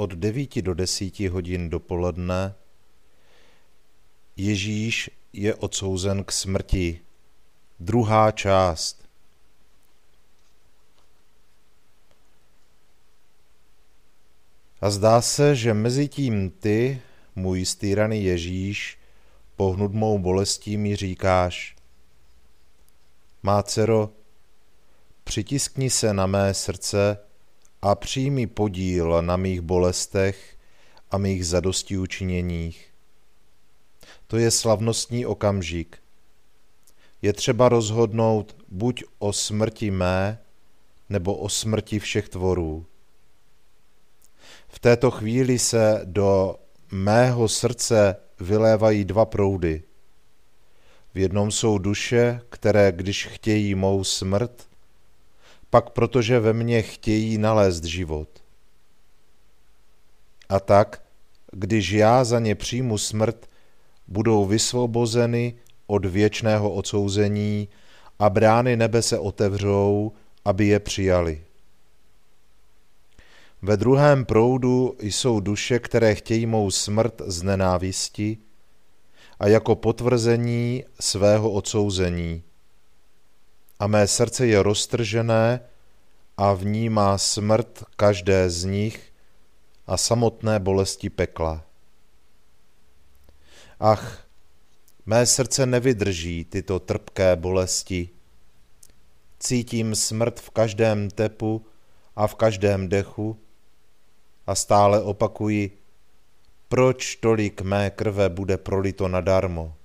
od 9 do 10 hodin dopoledne Ježíš je odsouzen k smrti. Druhá část. A zdá se, že mezi tím ty, můj stýraný Ježíš, pohnut mou bolestí mi říkáš, má dcero, přitiskni se na mé srdce a přijmi podíl na mých bolestech a mých zadosti učiněních. To je slavnostní okamžik. Je třeba rozhodnout buď o smrti mé, nebo o smrti všech tvorů. V této chvíli se do mého srdce vylévají dva proudy. V jednom jsou duše, které, když chtějí mou smrt, pak protože ve mně chtějí nalézt život. A tak, když já za ně přijmu smrt, budou vysvobozeny od věčného odsouzení a brány nebe se otevřou, aby je přijali. Ve druhém proudu jsou duše, které chtějí mou smrt z nenávisti a jako potvrzení svého odsouzení a mé srdce je roztržené a v ní má smrt každé z nich a samotné bolesti pekla. Ach, mé srdce nevydrží tyto trpké bolesti. Cítím smrt v každém tepu a v každém dechu a stále opakuji, proč tolik mé krve bude prolito nadarmo?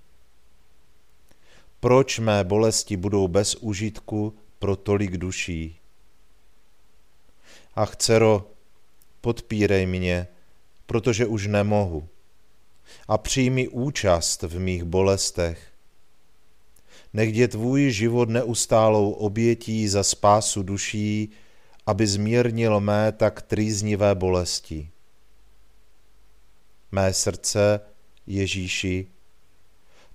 Proč mé bolesti budou bez užitku pro tolik duší? Ach, dcero, podpírej mě, protože už nemohu. A přijmi účast v mých bolestech. Nech je tvůj život neustálou obětí za spásu duší, aby zmírnil mé tak trýznivé bolesti. Mé srdce, Ježíši,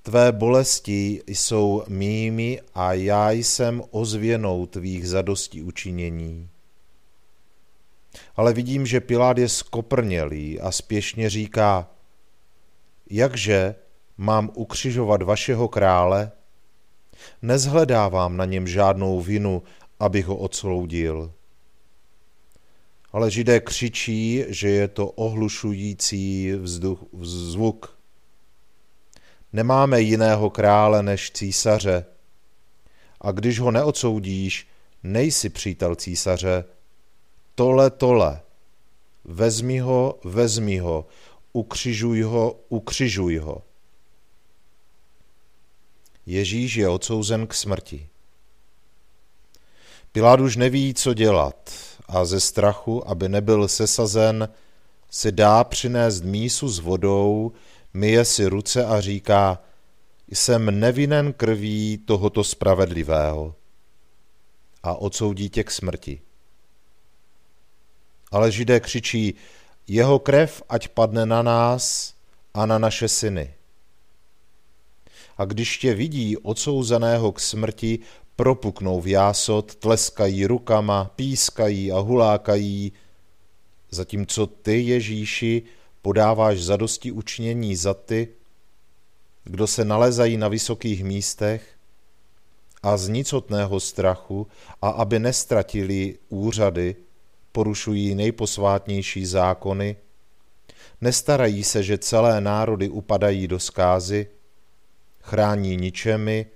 Tvé bolesti jsou mými a já jsem ozvěnou tvých zadostí učinění. Ale vidím, že Pilát je skoprnělý a spěšně říká, jakže mám ukřižovat vašeho krále? Nezhledávám na něm žádnou vinu, abych ho odsoudil. Ale židé křičí, že je to ohlušující vzduch, zvuk. Nemáme jiného krále než císaře. A když ho neodsoudíš, nejsi přítel císaře. Tole, tole. Vezmi ho, vezmi ho, ukřižuj ho, ukřižuj ho. Ježíš je odsouzen k smrti. Pilát už neví, co dělat a ze strachu, aby nebyl sesazen, si dá přinést mísu s vodou, myje si ruce a říká, jsem nevinen krví tohoto spravedlivého a odsoudí tě k smrti. Ale židé křičí, jeho krev ať padne na nás a na naše syny. A když tě vidí odsouzeného k smrti, propuknou v jásot, tleskají rukama, pískají a hulákají, zatímco ty, Ježíši, podáváš zadosti učinění za ty, kdo se nalezají na vysokých místech a z nicotného strachu a aby nestratili úřady, porušují nejposvátnější zákony, nestarají se, že celé národy upadají do skázy, chrání ničemi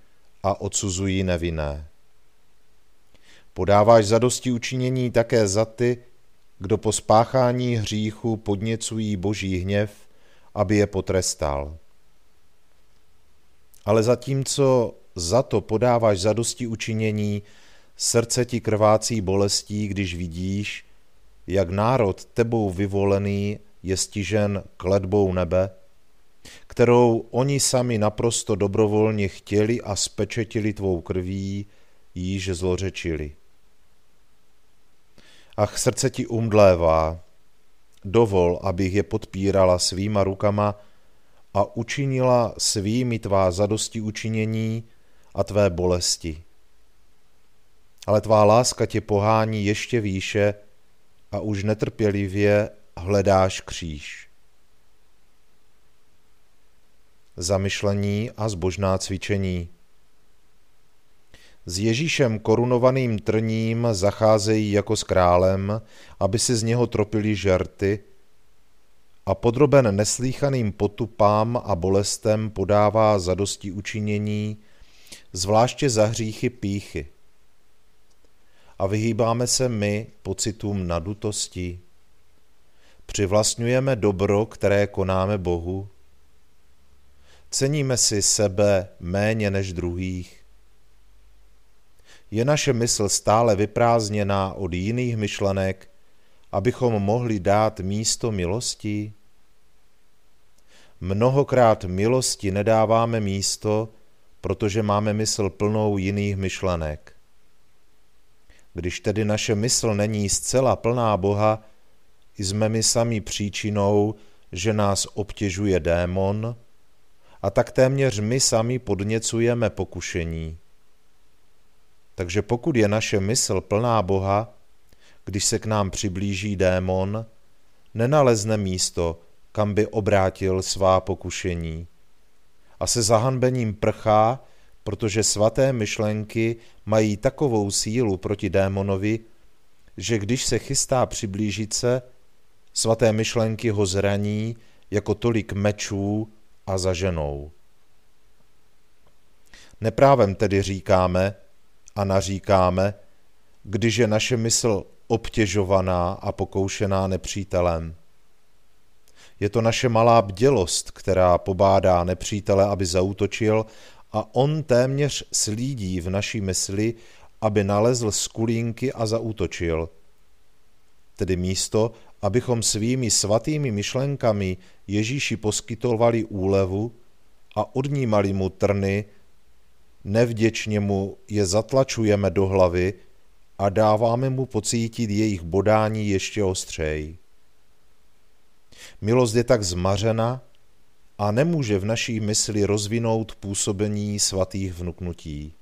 a odsuzují nevinné. Podáváš zadosti učinění také za ty, kdo po spáchání hříchu podněcují boží hněv, aby je potrestal. Ale zatímco za to podáváš zadosti učinění, srdce ti krvácí bolestí, když vidíš, jak národ tebou vyvolený je stižen kledbou nebe, kterou oni sami naprosto dobrovolně chtěli a spečetili tvou krví, již zlořečili. Ach, srdce ti umdlévá, dovol, abych je podpírala svýma rukama a učinila svými tvá zadosti učinění a tvé bolesti. Ale tvá láska tě pohání ještě výše a už netrpělivě hledáš kříž. Zamyšlení a zbožná cvičení s Ježíšem korunovaným trním zacházejí jako s králem, aby si z něho tropili žerty, a podroben neslíchaným potupám a bolestem podává zadosti učinění, zvláště za hříchy píchy. A vyhýbáme se my pocitům nadutosti. Přivlastňujeme dobro, které konáme Bohu. Ceníme si sebe méně než druhých je naše mysl stále vyprázdněná od jiných myšlenek, abychom mohli dát místo milosti? Mnohokrát milosti nedáváme místo, protože máme mysl plnou jiných myšlenek. Když tedy naše mysl není zcela plná Boha, jsme my sami příčinou, že nás obtěžuje démon, a tak téměř my sami podněcujeme pokušení. Takže pokud je naše mysl plná Boha, když se k nám přiblíží démon, nenalezne místo, kam by obrátil svá pokušení. A se zahanbením prchá, protože svaté myšlenky mají takovou sílu proti démonovi, že když se chystá přiblížit se, svaté myšlenky ho zraní jako tolik mečů a zaženou. Neprávem tedy říkáme, a naříkáme, když je naše mysl obtěžovaná a pokoušená nepřítelem. Je to naše malá bdělost, která pobádá nepřítele, aby zautočil a on téměř slídí v naší mysli, aby nalezl skulínky a zautočil. Tedy místo, abychom svými svatými myšlenkami Ježíši poskytovali úlevu a odnímali mu trny, Nevděčně mu je zatlačujeme do hlavy a dáváme mu pocítit jejich bodání ještě ostřej. Milost je tak zmařena a nemůže v naší mysli rozvinout působení svatých vnuknutí.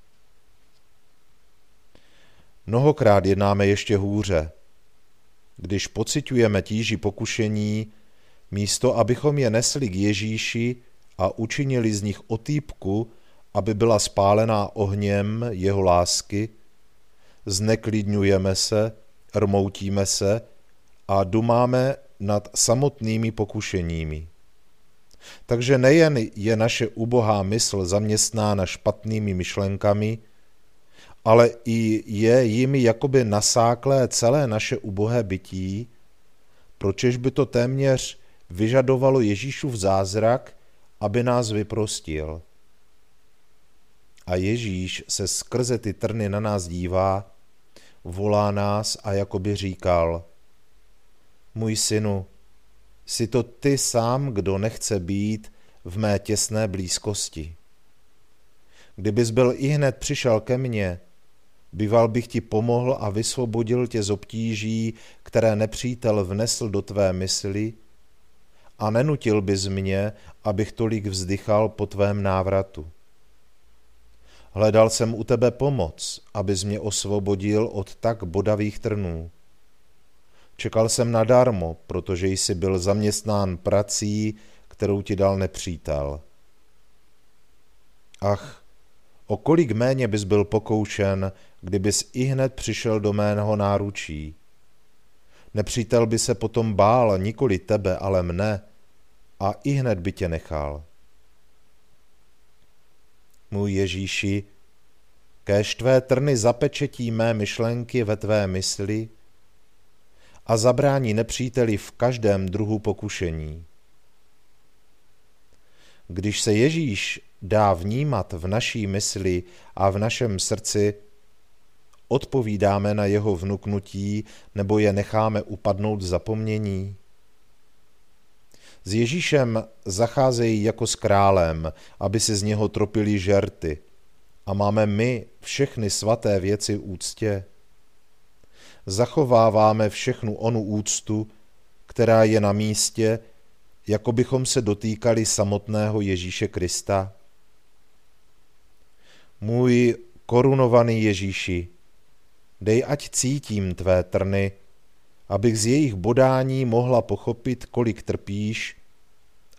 Mnohokrát jednáme ještě hůře. Když pocitujeme tíži pokušení, místo abychom je nesli k Ježíši a učinili z nich otýpku, aby byla spálená ohněm jeho lásky, zneklidňujeme se, rmoutíme se a dumáme nad samotnými pokušeními. Takže nejen je naše ubohá mysl zaměstnána špatnými myšlenkami, ale i je jimi jakoby nasáklé celé naše ubohé bytí, pročež by to téměř vyžadovalo Ježíšův zázrak, aby nás vyprostil. A Ježíš se skrze ty trny na nás dívá, volá nás a jakoby říkal, můj synu, jsi to ty sám, kdo nechce být v mé těsné blízkosti. Kdybys byl i hned přišel ke mně, Býval bych ti pomohl a vysvobodil tě z obtíží, které nepřítel vnesl do tvé mysli, a nenutil bys mě, abych tolik vzdychal po tvém návratu. Hledal jsem u tebe pomoc, abys mě osvobodil od tak bodavých trnů. Čekal jsem nadarmo, protože jsi byl zaměstnán prací, kterou ti dal nepřítel. Ach, o kolik méně bys byl pokoušen, kdybys i hned přišel do mého náručí. Nepřítel by se potom bál nikoli tebe, ale mne a i hned by tě nechal. Můj Ježíši, kéž tvé trny zapečetí mé myšlenky ve tvé mysli a zabrání nepříteli v každém druhu pokušení. Když se Ježíš dá vnímat v naší mysli a v našem srdci, odpovídáme na jeho vnuknutí nebo je necháme upadnout v zapomnění? S Ježíšem zacházejí jako s králem, aby se z něho tropili žerty. A máme my všechny svaté věci úctě. Zachováváme všechnu onu úctu, která je na místě, jako bychom se dotýkali samotného Ježíše Krista. Můj korunovaný Ježíši, dej ať cítím tvé trny, abych z jejich bodání mohla pochopit, kolik trpíš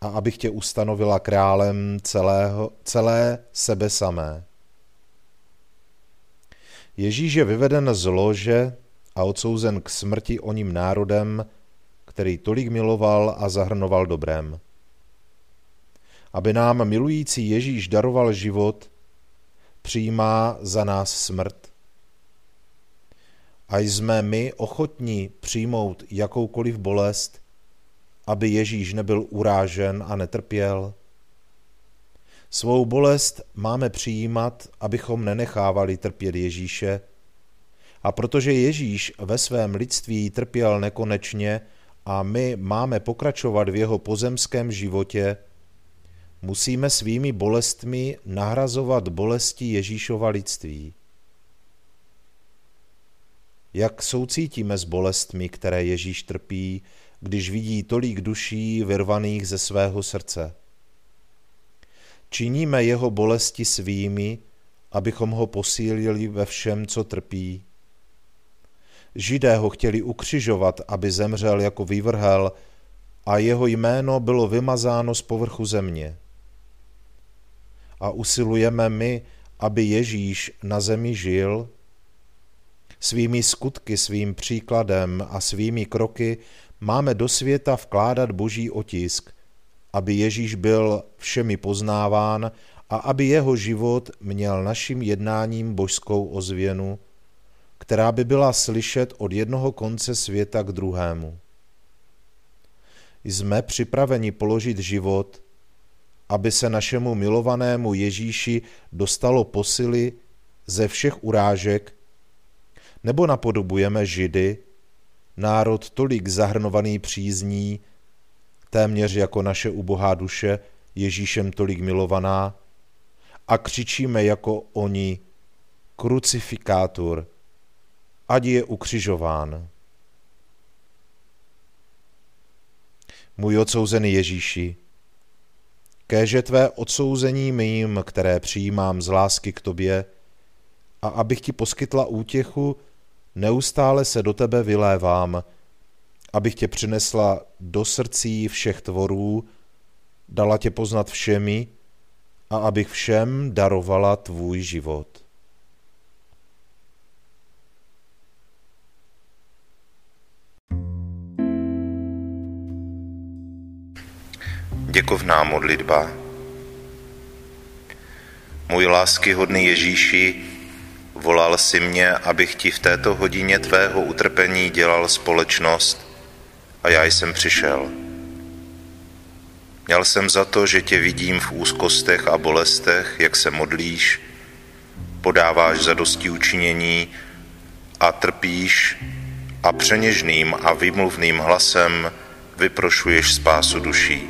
a abych tě ustanovila králem celého, celé sebe samé. Ježíš je vyveden z lože a odsouzen k smrti o ním národem, který tolik miloval a zahrnoval dobrém. Aby nám milující Ježíš daroval život, přijímá za nás smrt a jsme my ochotní přijmout jakoukoliv bolest, aby Ježíš nebyl urážen a netrpěl? Svou bolest máme přijímat, abychom nenechávali trpět Ježíše, a protože Ježíš ve svém lidství trpěl nekonečně a my máme pokračovat v jeho pozemském životě, musíme svými bolestmi nahrazovat bolesti Ježíšova lidství. Jak soucítíme s bolestmi, které Ježíš trpí, když vidí tolik duší vyrvaných ze svého srdce. Činíme jeho bolesti svými, abychom ho posílili ve všem, co trpí. Židé ho chtěli ukřižovat, aby zemřel jako vývrhel a jeho jméno bylo vymazáno z povrchu země. A usilujeme my, aby Ježíš na zemi žil, Svými skutky, svým příkladem a svými kroky máme do světa vkládat boží otisk, aby Ježíš byl všemi poznáván a aby jeho život měl naším jednáním božskou ozvěnu, která by byla slyšet od jednoho konce světa k druhému. Jsme připraveni položit život, aby se našemu milovanému Ježíši dostalo posily ze všech urážek, nebo napodobujeme Židy, národ tolik zahrnovaný přízní, téměř jako naše ubohá duše, Ježíšem tolik milovaná, a křičíme jako oni, krucifikátor, ať je ukřižován. Můj odsouzený Ježíši, kéže tvé odsouzení mým, které přijímám z lásky k tobě, a abych ti poskytla útěchu, Neustále se do tebe vylévám, abych tě přinesla do srdcí všech tvorů, dala tě poznat všemi a abych všem darovala tvůj život. Děkovná modlitba. Můj láskyhodný Ježíši, volal si mě, abych ti v této hodině tvého utrpení dělal společnost a já jsem přišel. Měl jsem za to, že tě vidím v úzkostech a bolestech, jak se modlíš, podáváš zadosti učinění a trpíš a přeněžným a vymluvným hlasem vyprošuješ spásu duší.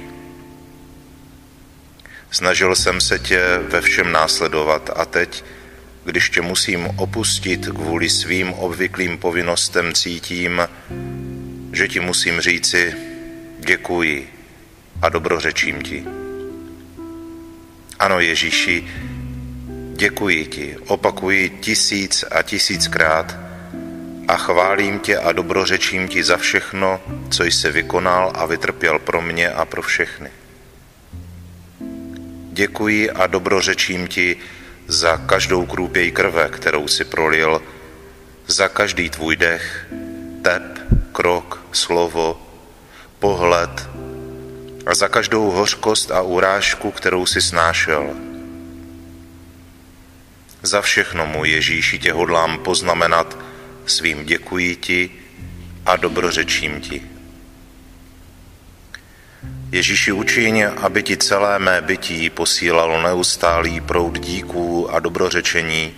Snažil jsem se tě ve všem následovat a teď, když tě musím opustit kvůli svým obvyklým povinnostem, cítím, že ti musím říci děkuji a dobrořečím ti. Ano, Ježíši, děkuji ti, opakuji tisíc a tisíckrát a chválím tě a dobrořečím ti za všechno, co jsi vykonal a vytrpěl pro mě a pro všechny. Děkuji a dobrořečím ti za každou krůpěj krve, kterou si prolil, za každý tvůj dech, tep, krok, slovo, pohled a za každou hořkost a urážku, kterou si snášel. Za všechno, mu Ježíši, tě hodlám poznamenat svým děkuji ti a dobrořečím ti. Ježíši učiň, aby ti celé mé bytí posílalo neustálý proud díků a dobrořečení,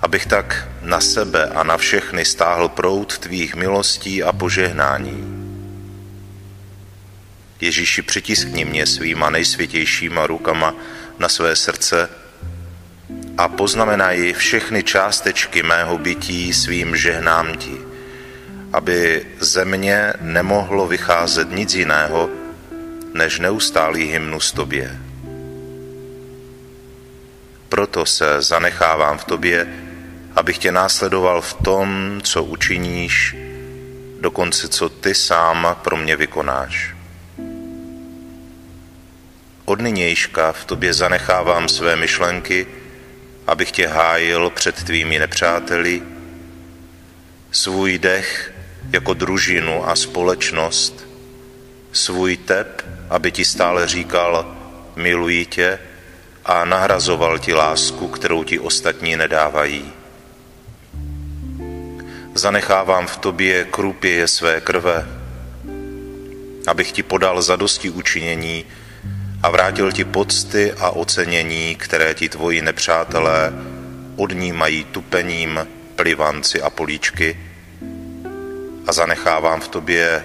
abych tak na sebe a na všechny stáhl proud tvých milostí a požehnání. Ježíši, přitiskni mě svýma nejsvětějšíma rukama na své srdce a poznamenaj všechny částečky mého bytí svým žehnám ti, aby ze mě nemohlo vycházet nic jiného, než neustálý hymnus tobě. Proto se zanechávám v tobě, abych tě následoval v tom, co učiníš, dokonce co ty sám pro mě vykonáš. Od nynějška v tobě zanechávám své myšlenky, abych tě hájil před tvými nepřáteli, svůj dech jako družinu a společnost, svůj tep, aby ti stále říkal, miluji tě a nahrazoval ti lásku, kterou ti ostatní nedávají. Zanechávám v tobě krupěje své krve, abych ti podal zadosti učinění a vrátil ti pocty a ocenění, které ti tvoji nepřátelé odnímají tupením, plivanci a políčky a zanechávám v tobě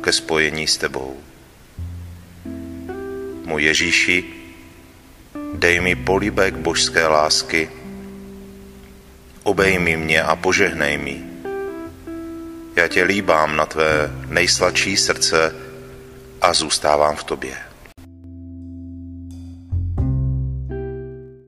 ke spojení s tebou. Můj Ježíši, dej mi políbek božské lásky, obejmi mě a požehnej mi. Já tě líbám na tvé nejsladší srdce a zůstávám v tobě.